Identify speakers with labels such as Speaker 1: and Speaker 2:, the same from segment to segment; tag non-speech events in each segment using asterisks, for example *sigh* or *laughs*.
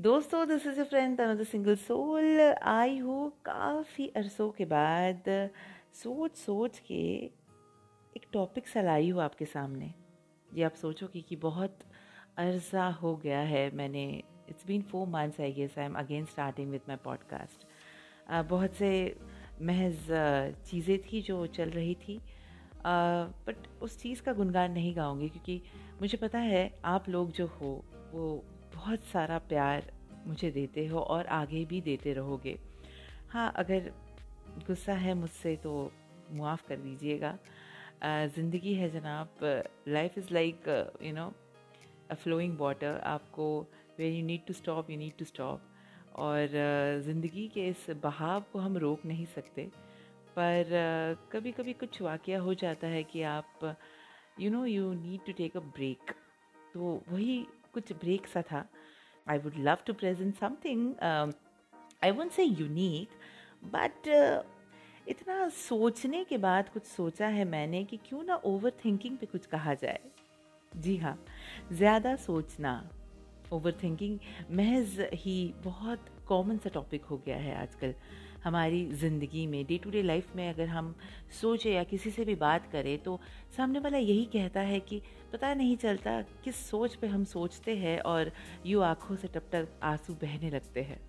Speaker 1: दोस्तों this is a friend another single soul I हो काफ़ी अरसों के बाद सोच सोच के एक टॉपिक सा लाई हूँ आपके सामने। ये आप सोचोगे कि बहुत अर्जा हो गया है मैंने। It's been four months I guess I am again starting with my podcast बहुत से महज चीज़ें थी जो चल रही थी। बट उस चीज़ का गुनगान नहीं गाऊँगी क्योंकि मुझे पता है आप लोग जो हो, वो बहुत सारा प्यार मुझे देते हो और आगे भी देते रहोगे। हाँ अगर गुस्सा है मुझसे तो मुआफ़ कर दीजिएगा। ज़िंदगी है जनाब। Life is like you know a flowing water आपको वे you need to stop you need to stop और ज़िंदगी के इस बहाव को हम रोक नहीं सकते। पर कभी कभी कुछ वाक़ हो जाता है कि आप you know you need to take a break तो वही कुछ ब्रेक सा था। I would love to present something I won't say unique but इतना सोचने के बाद कुछ सोचा है मैंने कि क्यों ना ओवर थिंकिंग पे कुछ कहा जाए। जी हाँ ज़्यादा सोचना ओवर थिंकिंग महज ही बहुत कॉमन सा टॉपिक हो गया है आजकल। हमारी ज़िंदगी में डे टू डे लाइफ में अगर हम सोचें या किसी से भी बात करें तो सामने वाला यही कहता है कि पता नहीं चलता किस सोच पे हम सोचते हैं और यूँ आँखों से टप टप आँसू बहने लगते हैं।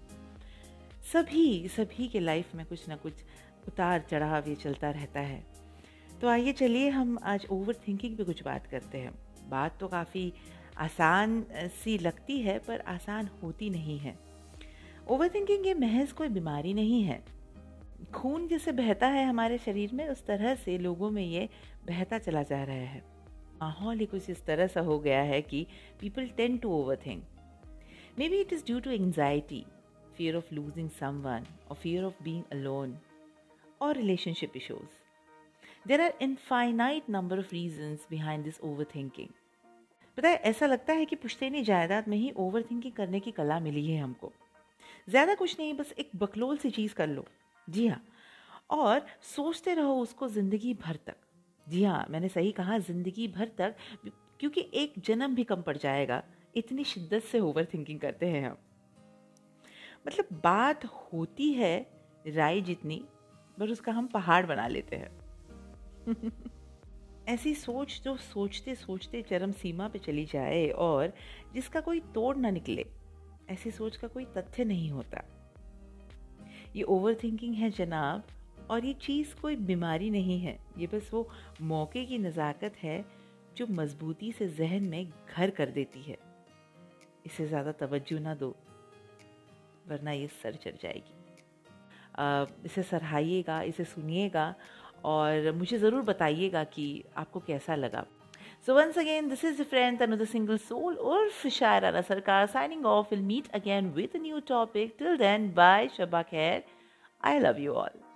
Speaker 1: सभी सभी के लाइफ में कुछ ना कुछ उतार चढ़ाव ये चलता रहता है। तो आइए चलिए हम आज ओवर थिंकिंग पे कुछ बात करते हैं। बात तो काफ़ी आसान सी लगती है, पर आसान होती नहीं है। ओवर थिंकिंग ये महज कोई बीमारी नहीं है खून जैसे बहता है हमारे शरीर में उस तरह से लोगों में ये बहता चला जा रहा है माहौल ही कुछ इस तरह सा हो गया है कि people tend to over think maybe it is due to anxiety fear fear of losing someone, or fear of being alone, or relationship issues. There are infinite number of reasons behind this overthinking. पता है ऐसा लगता है कि पुश्तैनी जायदाद में ही over thinking करने की कला मिली है हमको ज़्यादा कुछ नहीं, बस एक बकलोल सी चीज़ कर लो। जी हाँ। और सोचते रहो उसको ज़िंदगी भर तक। जी हाँ मैंने सही कहा, ज़िंदगी भर तक, क्योंकि एक जन्म भी कम पड़ जाएगा। इतनी शिद्दत से ओवर थिंकिंग करते हैं हम। मतलब बात होती है राय जितनी बस उसका हम पहाड़ बना लेते हैं। *laughs* ऐसी सोच जो सोचते सोचते चरम सीमा पे चली जाए और जिसका कोई तोड़ ना निकले। ऐसी सोच का कोई तथ्य नहीं होता। ये ओवर थिंकिंग है जनाब और ये चीज़ कोई बीमारी नहीं है। ये बस वो मौके की नज़ाकत है जो मजबूती से जहन में घर कर देती है। इसे ज़्यादा तवज्जो ना दो वरना ये सर चढ़ जाएगी। आ, इसे सराहिएगा इसे सुनिएगा और मुझे ज़रूर बताइएगा कि आपको कैसा लगा। So once again, this is your friend another single soul or Shairana Sarkar signing off. We'll meet again with a new topic. Till then, bye, Shabak Khair. I love you all.